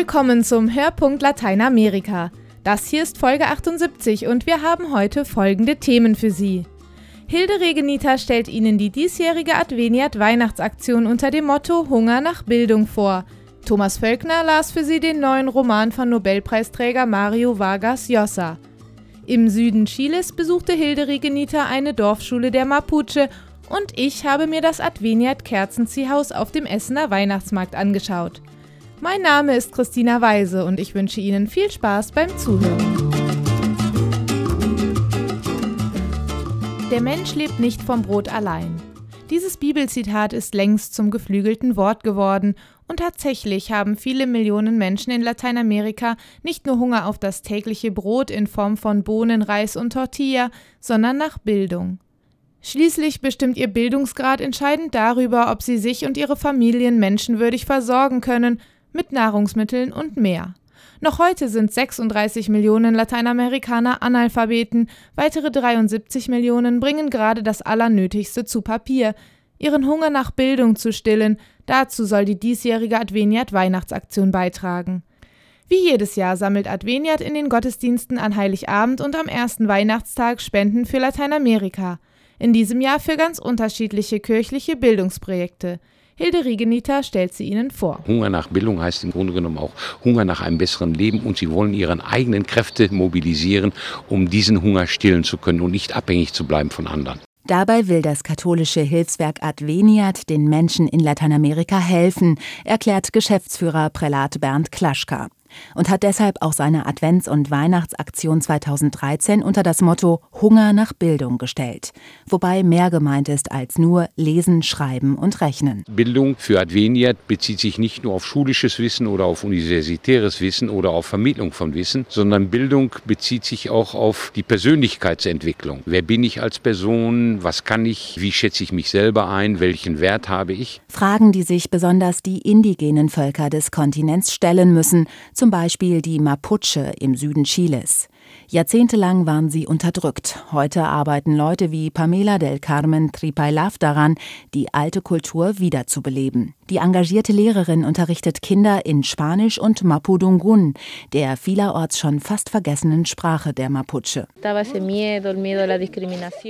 willkommen zum Hörpunkt Lateinamerika. Das hier ist Folge 78 und wir haben heute folgende Themen für Sie. Hilde Regenita stellt Ihnen die diesjährige Adveniat Weihnachtsaktion unter dem Motto Hunger nach Bildung vor. Thomas Völkner las für Sie den neuen Roman von Nobelpreisträger Mario Vargas Llosa. Im Süden Chiles besuchte Hilde Regenita eine Dorfschule der Mapuche und ich habe mir das Adveniat Kerzenziehhaus auf dem Essener Weihnachtsmarkt angeschaut. Mein Name ist Christina Weise und ich wünsche Ihnen viel Spaß beim Zuhören. Der Mensch lebt nicht vom Brot allein. Dieses Bibelzitat ist längst zum geflügelten Wort geworden und tatsächlich haben viele Millionen Menschen in Lateinamerika nicht nur Hunger auf das tägliche Brot in Form von Bohnen, Reis und Tortilla, sondern nach Bildung. Schließlich bestimmt ihr Bildungsgrad entscheidend darüber, ob sie sich und ihre Familien menschenwürdig versorgen können, mit Nahrungsmitteln und mehr. Noch heute sind 36 Millionen Lateinamerikaner Analphabeten, weitere 73 Millionen bringen gerade das Allernötigste zu Papier, ihren Hunger nach Bildung zu stillen, dazu soll die diesjährige Adveniat Weihnachtsaktion beitragen. Wie jedes Jahr sammelt Adveniat in den Gottesdiensten an Heiligabend und am ersten Weihnachtstag Spenden für Lateinamerika. In diesem Jahr für ganz unterschiedliche kirchliche Bildungsprojekte. Hilde Riegeniter stellt sie Ihnen vor. Hunger nach Bildung heißt im Grunde genommen auch Hunger nach einem besseren Leben und sie wollen ihre eigenen Kräfte mobilisieren, um diesen Hunger stillen zu können und nicht abhängig zu bleiben von anderen. Dabei will das katholische Hilfswerk Adveniat den Menschen in Lateinamerika helfen, erklärt Geschäftsführer Prälat Bernd Klaschka und hat deshalb auch seine Advents- und Weihnachtsaktion 2013 unter das Motto Hunger nach Bildung gestellt, wobei mehr gemeint ist als nur Lesen, Schreiben und Rechnen. Bildung für Adveniat bezieht sich nicht nur auf schulisches Wissen oder auf universitäres Wissen oder auf Vermittlung von Wissen, sondern Bildung bezieht sich auch auf die Persönlichkeitsentwicklung. Wer bin ich als Person? Was kann ich? Wie schätze ich mich selber ein? Welchen Wert habe ich? Fragen, die sich besonders die indigenen Völker des Kontinents stellen müssen, zum Beispiel die Mapuche im Süden Chiles. Jahrzehntelang waren sie unterdrückt. Heute arbeiten Leute wie Pamela del Carmen Tripailav daran, die alte Kultur wiederzubeleben. Die engagierte Lehrerin unterrichtet Kinder in Spanisch und Mapudungun, der vielerorts schon fast vergessenen Sprache der Mapuche.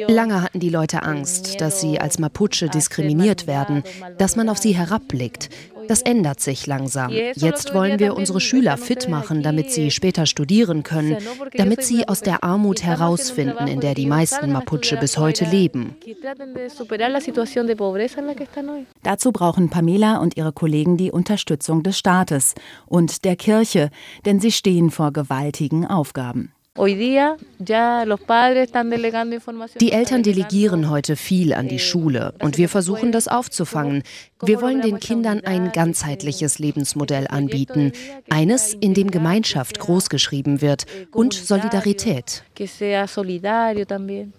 Lange hatten die Leute Angst, dass sie als Mapuche diskriminiert werden, dass man auf sie herabblickt. Das ändert sich langsam. Jetzt wollen wir unsere Schüler fit machen, damit sie später studieren können, damit sie aus der Armut herausfinden, in der die meisten Mapuche bis heute leben. Dazu brauchen Pamela und ihre Kollegen die Unterstützung des Staates und der Kirche, denn sie stehen vor gewaltigen Aufgaben. Die Eltern delegieren heute viel an die Schule und wir versuchen das aufzufangen. Wir wollen den Kindern ein ganzheitliches Lebensmodell anbieten, eines, in dem Gemeinschaft großgeschrieben wird und Solidarität.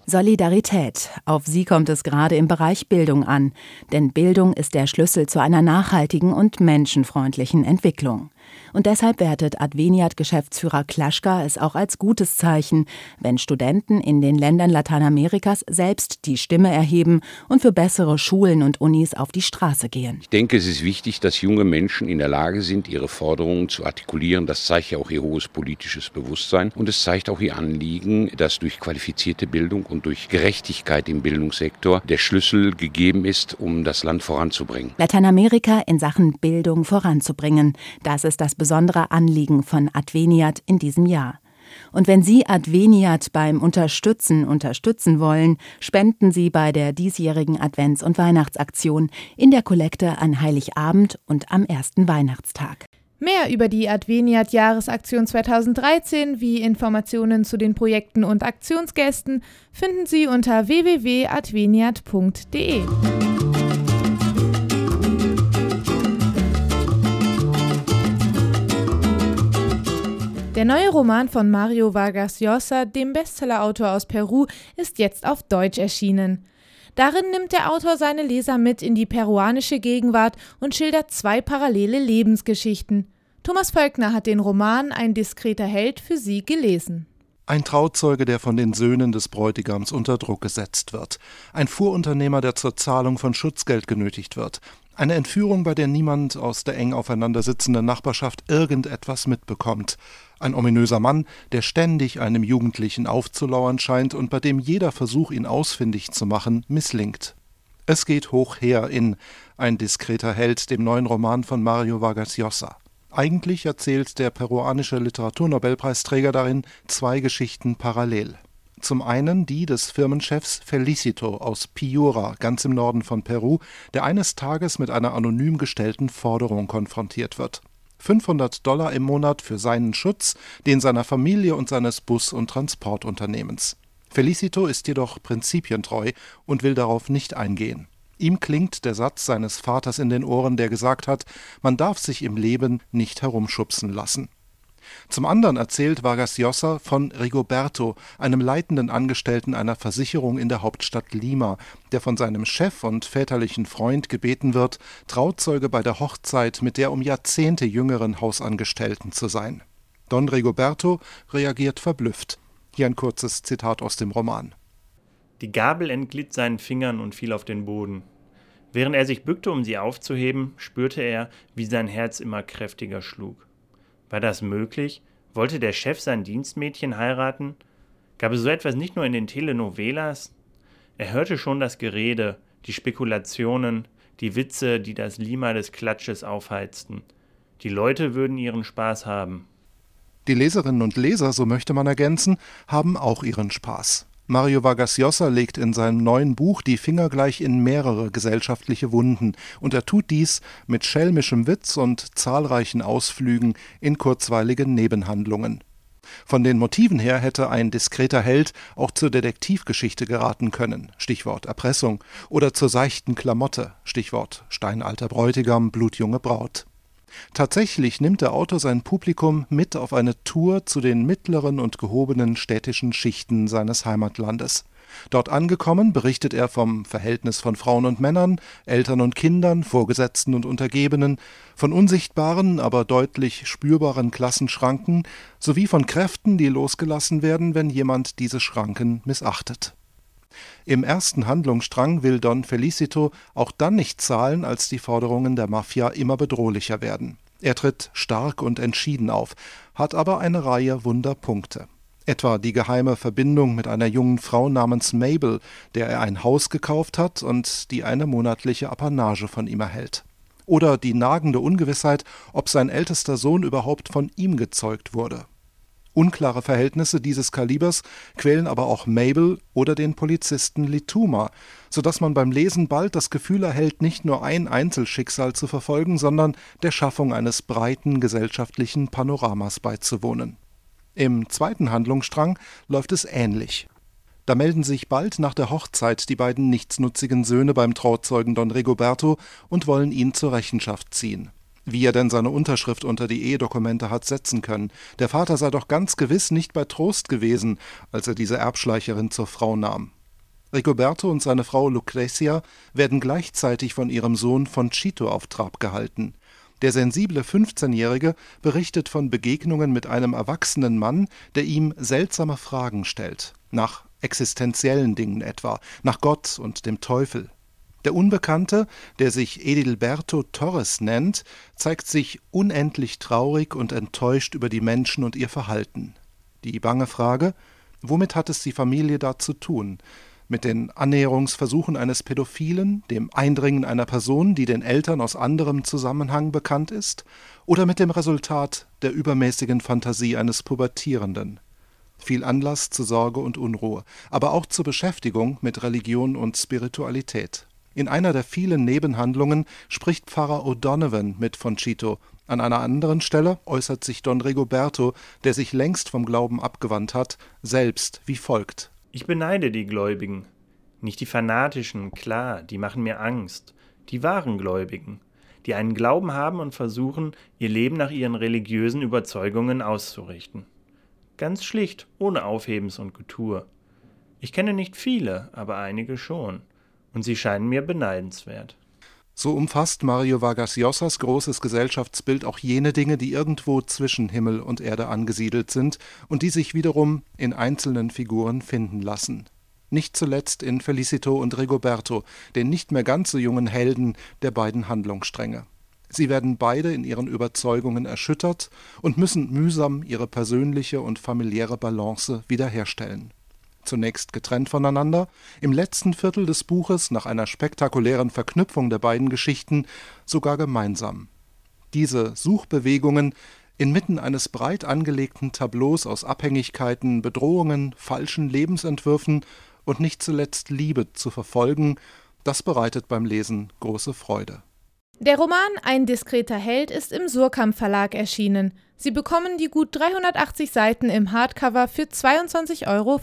Solidarität, auf sie kommt es gerade im Bereich Bildung an, denn Bildung ist der Schlüssel zu einer nachhaltigen und menschenfreundlichen Entwicklung. Und deshalb wertet Adveniat-Geschäftsführer Klaschka es auch als gutes Zeichen, wenn Studenten in den Ländern Lateinamerikas selbst die Stimme erheben und für bessere Schulen und Unis auf die Straße gehen. Ich denke, es ist wichtig, dass junge Menschen in der Lage sind, ihre Forderungen zu artikulieren. Das zeigt ja auch ihr hohes politisches Bewusstsein und es zeigt auch ihr Anliegen, dass durch qualifizierte Bildung und durch Gerechtigkeit im Bildungssektor der Schlüssel gegeben ist, um das Land voranzubringen. Lateinamerika in Sachen Bildung voranzubringen, das ist das besondere Anliegen von Adveniat in diesem Jahr. Und wenn Sie Adveniat beim Unterstützen unterstützen wollen, spenden Sie bei der diesjährigen Advents- und Weihnachtsaktion in der Kollekte an Heiligabend und am ersten Weihnachtstag. Mehr über die Adveniat Jahresaktion 2013 wie Informationen zu den Projekten und Aktionsgästen finden Sie unter www.adveniat.de. Der neue Roman von Mario Vargas Llosa, dem Bestsellerautor aus Peru, ist jetzt auf Deutsch erschienen. Darin nimmt der Autor seine Leser mit in die peruanische Gegenwart und schildert zwei parallele Lebensgeschichten. Thomas Völkner hat den Roman Ein diskreter Held für Sie gelesen. Ein Trauzeuge, der von den Söhnen des Bräutigams unter Druck gesetzt wird. Ein Fuhrunternehmer, der zur Zahlung von Schutzgeld genötigt wird Eine Entführung, bei der niemand aus der eng aufeinandersitzenden Nachbarschaft irgendetwas mitbekommt. Ein ominöser Mann, der ständig einem Jugendlichen aufzulauern scheint und bei dem jeder Versuch, ihn ausfindig zu machen, misslingt. Es geht hoch her in Ein diskreter Held, dem neuen Roman von Mario Vargas Llosa. Eigentlich erzählt der peruanische Literaturnobelpreisträger darin zwei Geschichten parallel. Zum einen die des Firmenchefs Felicito aus Piura, ganz im Norden von Peru, der eines Tages mit einer anonym gestellten Forderung konfrontiert wird. 500 Dollar im Monat für seinen Schutz, den seiner Familie und seines Bus- und Transportunternehmens. Felicito ist jedoch prinzipientreu und will darauf nicht eingehen. Ihm klingt der Satz seines Vaters in den Ohren, der gesagt hat, man darf sich im Leben nicht herumschubsen lassen. Zum anderen erzählt Vargas Llosa von Rigoberto, einem leitenden Angestellten einer Versicherung in der Hauptstadt Lima, der von seinem Chef und väterlichen Freund gebeten wird, Trauzeuge bei der Hochzeit mit der um Jahrzehnte jüngeren Hausangestellten zu sein. Don Rigoberto reagiert verblüfft. Hier ein kurzes Zitat aus dem Roman. Die Gabel entglitt seinen Fingern und fiel auf den Boden. Während er sich bückte, um sie aufzuheben, spürte er, wie sein Herz immer kräftiger schlug. War das möglich? Wollte der Chef sein Dienstmädchen heiraten? Gab es so etwas nicht nur in den Telenovelas? Er hörte schon das Gerede, die Spekulationen, die Witze, die das Lima des Klatsches aufheizten. Die Leute würden ihren Spaß haben. Die Leserinnen und Leser, so möchte man ergänzen, haben auch ihren Spaß. Mario Vargas Llosa legt in seinem neuen Buch die Finger gleich in mehrere gesellschaftliche Wunden, und er tut dies mit schelmischem Witz und zahlreichen Ausflügen in kurzweilige Nebenhandlungen. Von den Motiven her hätte ein diskreter Held auch zur Detektivgeschichte geraten können, Stichwort Erpressung, oder zur seichten Klamotte, Stichwort steinalter Bräutigam, blutjunge Braut. Tatsächlich nimmt der Autor sein Publikum mit auf eine Tour zu den mittleren und gehobenen städtischen Schichten seines Heimatlandes. Dort angekommen berichtet er vom Verhältnis von Frauen und Männern, Eltern und Kindern, Vorgesetzten und Untergebenen, von unsichtbaren, aber deutlich spürbaren Klassenschranken sowie von Kräften, die losgelassen werden, wenn jemand diese Schranken missachtet im ersten Handlungsstrang will Don Felicito auch dann nicht zahlen, als die Forderungen der Mafia immer bedrohlicher werden. Er tritt stark und entschieden auf, hat aber eine Reihe Wunderpunkte. Etwa die geheime Verbindung mit einer jungen Frau namens Mabel, der er ein Haus gekauft hat und die eine monatliche Apanage von ihm erhält. Oder die nagende Ungewissheit, ob sein ältester Sohn überhaupt von ihm gezeugt wurde. Unklare Verhältnisse dieses Kalibers quälen aber auch Mabel oder den Polizisten Lituma, so dass man beim Lesen bald das Gefühl erhält, nicht nur ein Einzelschicksal zu verfolgen, sondern der Schaffung eines breiten gesellschaftlichen Panoramas beizuwohnen. Im zweiten Handlungsstrang läuft es ähnlich. Da melden sich bald nach der Hochzeit die beiden nichtsnutzigen Söhne beim Trauzeugen Don Rigoberto und wollen ihn zur Rechenschaft ziehen wie er denn seine Unterschrift unter die Ehedokumente hat setzen können. Der Vater sei doch ganz gewiss nicht bei Trost gewesen, als er diese Erbschleicherin zur Frau nahm. Rigoberto und seine Frau Lucrecia werden gleichzeitig von ihrem Sohn Chito auf Trab gehalten. Der sensible 15-Jährige berichtet von Begegnungen mit einem erwachsenen Mann, der ihm seltsame Fragen stellt, nach existenziellen Dingen etwa, nach Gott und dem Teufel. Der Unbekannte, der sich Edilberto Torres nennt, zeigt sich unendlich traurig und enttäuscht über die Menschen und ihr Verhalten. Die bange Frage, womit hat es die Familie da zu tun? Mit den Annäherungsversuchen eines Pädophilen, dem Eindringen einer Person, die den Eltern aus anderem Zusammenhang bekannt ist, oder mit dem Resultat der übermäßigen Fantasie eines Pubertierenden? Viel Anlass zu Sorge und Unruhe, aber auch zur Beschäftigung mit Religion und Spiritualität. In einer der vielen Nebenhandlungen spricht Pfarrer O'Donovan mit Chito. an einer anderen Stelle äußert sich Don Rigoberto, der sich längst vom Glauben abgewandt hat, selbst wie folgt: Ich beneide die Gläubigen, nicht die fanatischen, klar, die machen mir Angst, die wahren Gläubigen, die einen Glauben haben und versuchen, ihr Leben nach ihren religiösen Überzeugungen auszurichten. Ganz schlicht, ohne Aufhebens und Getue. Ich kenne nicht viele, aber einige schon und sie scheinen mir beneidenswert. So umfasst Mario Vargas Llosas großes Gesellschaftsbild auch jene Dinge, die irgendwo zwischen Himmel und Erde angesiedelt sind und die sich wiederum in einzelnen Figuren finden lassen. nicht zuletzt in Felicito und Rigoberto, den nicht mehr ganz so jungen Helden der beiden Handlungsstränge. Sie werden beide in ihren Überzeugungen erschüttert und müssen mühsam ihre persönliche und familiäre Balance wiederherstellen. Zunächst getrennt voneinander, im letzten Viertel des Buches nach einer spektakulären Verknüpfung der beiden Geschichten sogar gemeinsam. Diese Suchbewegungen inmitten eines breit angelegten Tableaus aus Abhängigkeiten, Bedrohungen, falschen Lebensentwürfen und nicht zuletzt Liebe zu verfolgen, das bereitet beim Lesen große Freude. Der Roman Ein diskreter Held ist im Surkamp Verlag erschienen. Sie bekommen die gut 380 Seiten im Hardcover für 22,95 Euro.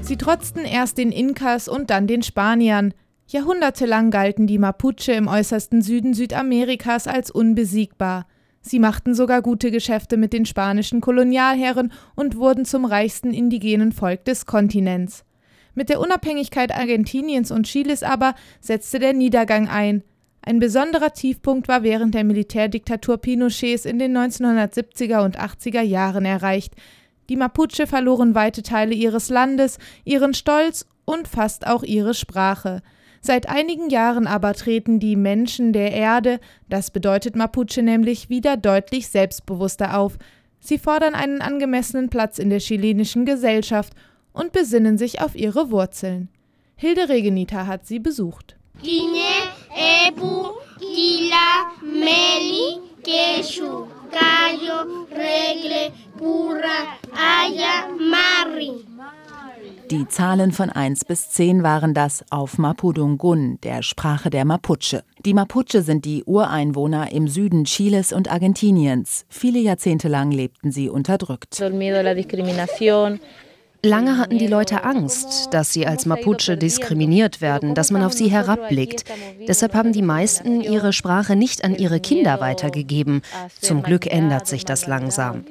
Sie trotzten erst den Inkas und dann den Spaniern. Jahrhundertelang galten die Mapuche im äußersten Süden Südamerikas als unbesiegbar. Sie machten sogar gute Geschäfte mit den spanischen Kolonialherren und wurden zum reichsten indigenen Volk des Kontinents. Mit der Unabhängigkeit Argentiniens und Chiles aber setzte der Niedergang ein. Ein besonderer Tiefpunkt war während der Militärdiktatur Pinochets in den 1970er und 80er Jahren erreicht. Die Mapuche verloren weite Teile ihres Landes, ihren Stolz und fast auch ihre Sprache. Seit einigen Jahren aber treten die Menschen der Erde, das bedeutet Mapuche nämlich, wieder deutlich selbstbewusster auf. Sie fordern einen angemessenen Platz in der chilenischen Gesellschaft und besinnen sich auf ihre Wurzeln. Hilde Regenita hat sie besucht. Die Zahlen von 1 bis 10 waren das auf Mapudungun, der Sprache der Mapuche. Die Mapuche sind die Ureinwohner im Süden Chiles und Argentiniens. Viele Jahrzehnte lang lebten sie unterdrückt. Lange hatten die Leute Angst, dass sie als Mapuche diskriminiert werden, dass man auf sie herabblickt. Deshalb haben die meisten ihre Sprache nicht an ihre Kinder weitergegeben. Zum Glück ändert sich das langsam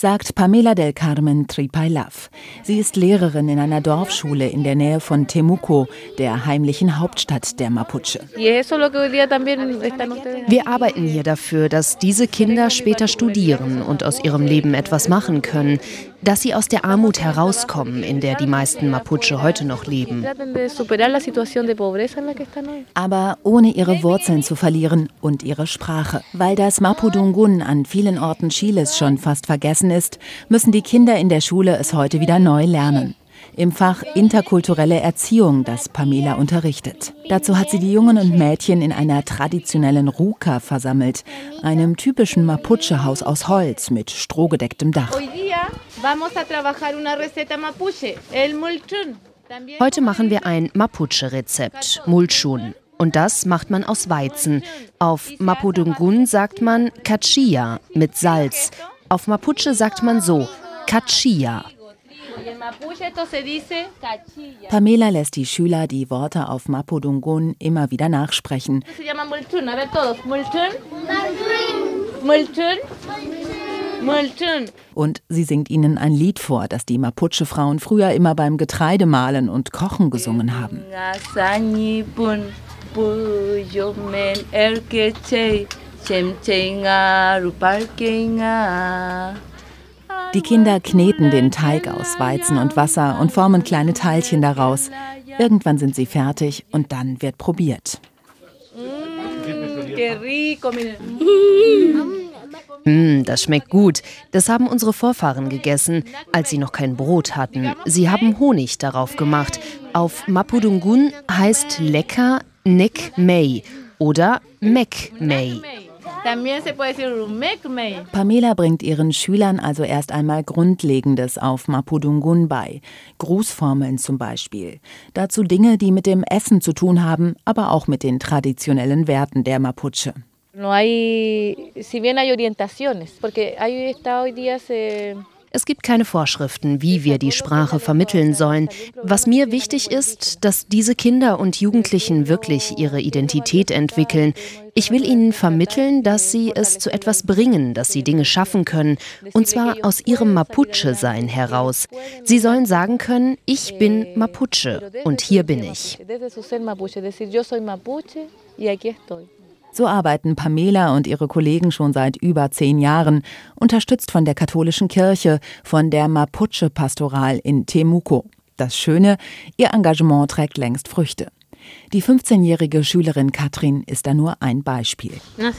sagt Pamela del Carmen Tripailav. Sie ist Lehrerin in einer Dorfschule in der Nähe von Temuco, der heimlichen Hauptstadt der Mapuche. Wir arbeiten hier dafür, dass diese Kinder später studieren und aus ihrem Leben etwas machen können dass sie aus der Armut herauskommen, in der die meisten Mapuche heute noch leben. Aber ohne ihre Wurzeln zu verlieren und ihre Sprache. Weil das Mapudungun an vielen Orten Chiles schon fast vergessen ist, müssen die Kinder in der Schule es heute wieder neu lernen im Fach Interkulturelle Erziehung, das Pamela unterrichtet. Dazu hat sie die Jungen und Mädchen in einer traditionellen Ruka versammelt, einem typischen Mapuche-Haus aus Holz mit strohgedecktem Dach. Heute machen wir ein Mapuche-Rezept, Mulchun. Und das macht man aus Weizen. Auf Mapudungun sagt man Kachia mit Salz. Auf Mapuche sagt man so, Kachia. Pamela lässt die Schüler die Worte auf Mapudungun immer wieder nachsprechen. Und sie singt ihnen ein Lied vor, das die Mapuche-Frauen früher immer beim Getreidemahlen und Kochen gesungen haben. Die Kinder kneten den Teig aus Weizen und Wasser und formen kleine Teilchen daraus. Irgendwann sind sie fertig und dann wird probiert. Mm, das schmeckt gut. Das haben unsere Vorfahren gegessen, als sie noch kein Brot hatten. Sie haben Honig darauf gemacht. Auf Mapudungun heißt lecker Nek Mei oder Mek Mei. Pamela bringt ihren Schülern also erst einmal Grundlegendes auf Mapudungun bei. Grußformeln zum Beispiel. Dazu Dinge, die mit dem Essen zu tun haben, aber auch mit den traditionellen Werten der Mapuche. No hay, si bien hay orientaciones, porque hay está hoy día se es gibt keine Vorschriften, wie wir die Sprache vermitteln sollen. Was mir wichtig ist, dass diese Kinder und Jugendlichen wirklich ihre Identität entwickeln. Ich will ihnen vermitteln, dass sie es zu etwas bringen, dass sie Dinge schaffen können, und zwar aus ihrem Mapuche-Sein heraus. Sie sollen sagen können, ich bin Mapuche und hier bin ich. So arbeiten Pamela und ihre Kollegen schon seit über zehn Jahren, unterstützt von der katholischen Kirche, von der Mapuche-Pastoral in Temuco. Das Schöne, ihr Engagement trägt längst Früchte. Die 15-jährige Schülerin Katrin ist da nur ein Beispiel. Wir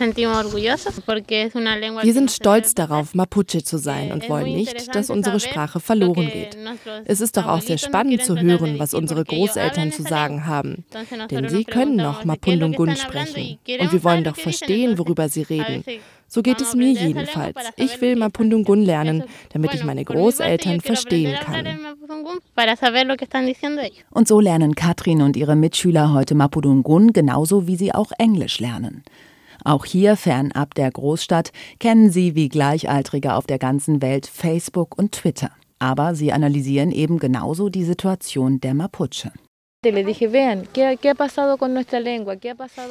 sind stolz darauf, Mapuche zu sein und wollen nicht, dass unsere Sprache verloren geht. Es ist doch auch sehr spannend zu hören, was unsere Großeltern zu sagen haben. Denn sie können noch Mapundungun sprechen. Und wir wollen doch verstehen, worüber sie reden. So geht es mir jedenfalls. Ich will Mapundungun lernen, damit ich meine Großeltern verstehen kann. Und so lernen Katrin und ihre Mitschüler heute Mapudungun genauso wie sie auch Englisch lernen. Auch hier fernab der Großstadt kennen sie wie Gleichaltrige auf der ganzen Welt Facebook und Twitter. Aber sie analysieren eben genauso die Situation der Mapuche.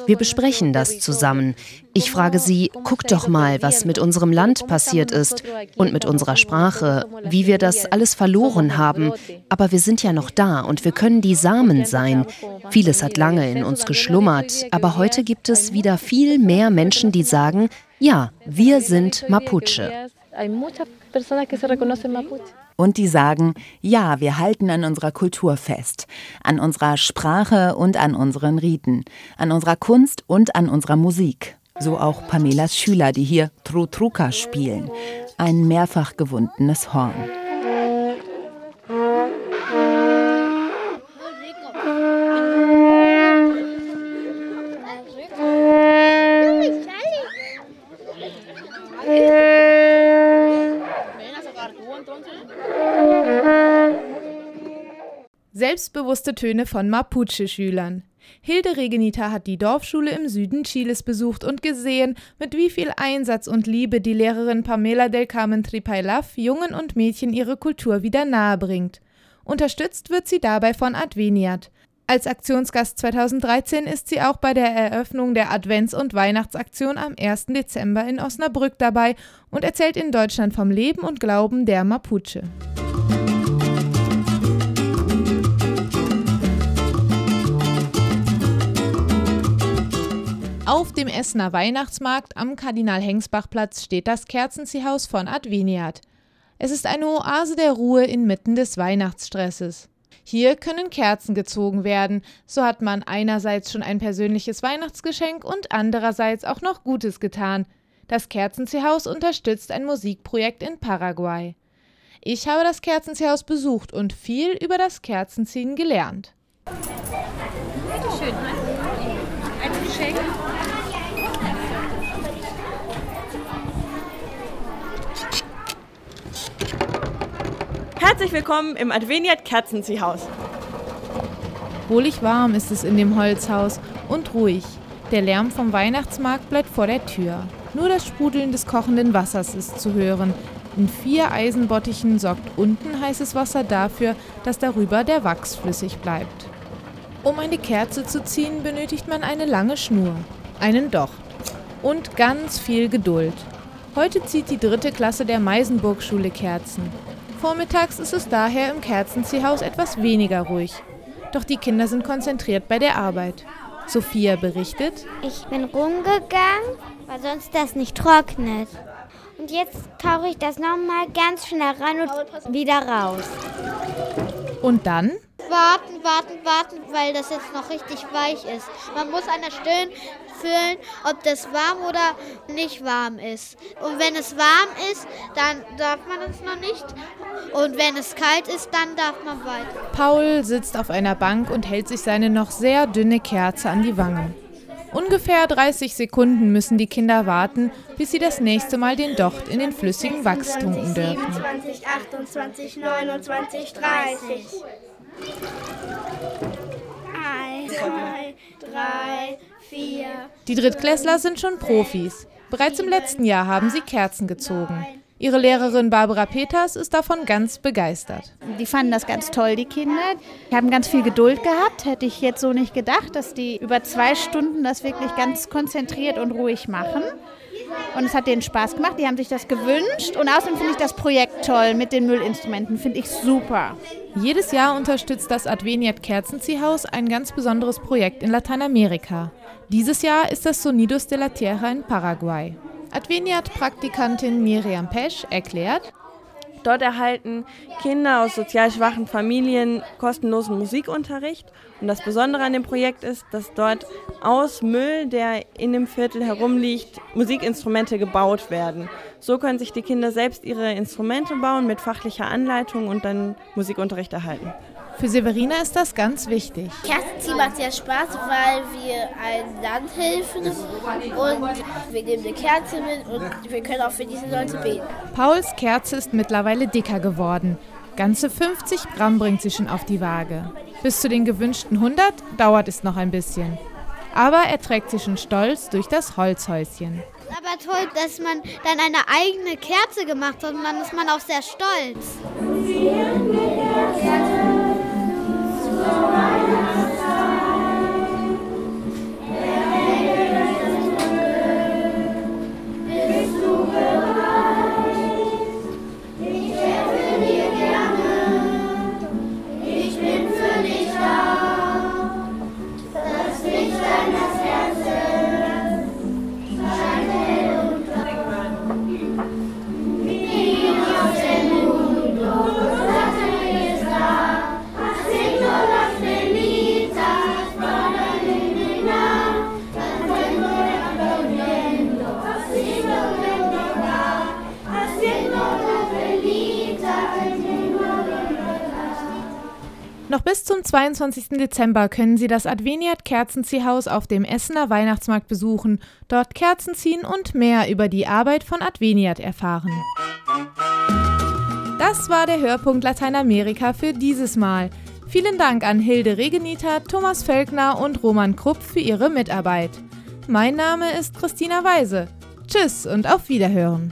Wir besprechen das zusammen. Ich frage sie, guck doch mal, was mit unserem Land passiert ist und mit unserer Sprache, wie wir das alles verloren haben. Aber wir sind ja noch da und wir können die Samen sein. Vieles hat lange in uns geschlummert, aber heute gibt es wieder viel mehr Menschen, die sagen, ja, wir sind Mapuche. Und die sagen, ja, wir halten an unserer Kultur fest, an unserer Sprache und an unseren Riten, an unserer Kunst und an unserer Musik. So auch Pamelas Schüler, die hier Trutruka spielen, ein mehrfach gewundenes Horn. Selbstbewusste Töne von Mapuche-Schülern. Hilde Regenita hat die Dorfschule im Süden Chiles besucht und gesehen, mit wie viel Einsatz und Liebe die Lehrerin Pamela del Carmen Tripailaf Jungen und Mädchen ihre Kultur wieder nahebringt. Unterstützt wird sie dabei von Adveniat. Als Aktionsgast 2013 ist sie auch bei der Eröffnung der Advents- und Weihnachtsaktion am 1. Dezember in Osnabrück dabei und erzählt in Deutschland vom Leben und Glauben der Mapuche. Auf dem Essener Weihnachtsmarkt am Kardinal-Hengsbach-Platz steht das Kerzenziehhaus von Adveniat. Es ist eine Oase der Ruhe inmitten des Weihnachtsstresses. Hier können Kerzen gezogen werden, so hat man einerseits schon ein persönliches Weihnachtsgeschenk und andererseits auch noch Gutes getan. Das Kerzenziehhaus unterstützt ein Musikprojekt in Paraguay. Ich habe das Kerzenziehhaus besucht und viel über das Kerzenziehen gelernt. Schön. Ein Geschenk. Herzlich willkommen im Adveniat Kerzenziehhaus. Wohlig warm ist es in dem Holzhaus und ruhig. Der Lärm vom Weihnachtsmarkt bleibt vor der Tür. Nur das Sprudeln des kochenden Wassers ist zu hören. In vier Eisenbottichen sorgt unten heißes Wasser dafür, dass darüber der Wachs flüssig bleibt. Um eine Kerze zu ziehen, benötigt man eine lange Schnur, einen Docht und ganz viel Geduld. Heute zieht die dritte Klasse der Meisenburg-Schule Kerzen. Vormittags ist es daher im Kerzenziehhaus etwas weniger ruhig. Doch die Kinder sind konzentriert bei der Arbeit. Sophia berichtet: Ich bin rumgegangen, weil sonst das nicht trocknet. Und jetzt tauche ich das nochmal ganz schnell rein und wieder raus. Und dann? Warten, warten, warten, weil das jetzt noch richtig weich ist. Man muss an der Stirn fühlen, ob das warm oder nicht warm ist. Und wenn es warm ist, dann darf man es noch nicht. Und wenn es kalt ist, dann darf man weiter. Paul sitzt auf einer Bank und hält sich seine noch sehr dünne Kerze an die Wangen. Ungefähr 30 Sekunden müssen die Kinder warten, bis sie das nächste Mal den Docht in den flüssigen Wachs tunken dürfen. 27, 28, 29, 30. Eins, zwei, drei, vier. Die Drittklässler sind schon Profis. Bereits im letzten Jahr haben sie Kerzen gezogen. Ihre Lehrerin Barbara Peters ist davon ganz begeistert. Die fanden das ganz toll, die Kinder. Die haben ganz viel Geduld gehabt. Hätte ich jetzt so nicht gedacht, dass die über zwei Stunden das wirklich ganz konzentriert und ruhig machen. Und es hat denen Spaß gemacht. Die haben sich das gewünscht. Und außerdem finde ich das Projekt toll mit den Müllinstrumenten. Finde ich super. Jedes Jahr unterstützt das Adveniat Kerzenziehhaus ein ganz besonderes Projekt in Lateinamerika. Dieses Jahr ist das Sonidos de la Tierra in Paraguay. Adveniat-Praktikantin Miriam Pesch erklärt, Dort erhalten Kinder aus sozial schwachen Familien kostenlosen Musikunterricht. Und das Besondere an dem Projekt ist, dass dort aus Müll, der in dem Viertel herumliegt, Musikinstrumente gebaut werden. So können sich die Kinder selbst ihre Instrumente bauen mit fachlicher Anleitung und dann Musikunterricht erhalten. Für Severina ist das ganz wichtig. Kerzenziehen macht sehr Spaß, weil wir ein Land helfen und wir nehmen eine Kerze mit und wir können auch für diese Leute beten. Pauls Kerze ist mittlerweile dicker geworden. Ganze 50 Gramm bringt sie schon auf die Waage. Bis zu den gewünschten 100 dauert es noch ein bisschen. Aber er trägt sie schon stolz durch das Holzhäuschen. Aber toll, dass man dann eine eigene Kerze gemacht hat und dann ist man auch sehr stolz. 22. Dezember können Sie das Adveniat Kerzenziehhaus auf dem Essener Weihnachtsmarkt besuchen, dort Kerzen ziehen und mehr über die Arbeit von Adveniat erfahren. Das war der Hörpunkt Lateinamerika für dieses Mal. Vielen Dank an Hilde Regenita, Thomas Völkner und Roman Krupp für ihre Mitarbeit. Mein Name ist Christina Weise. Tschüss und auf Wiederhören.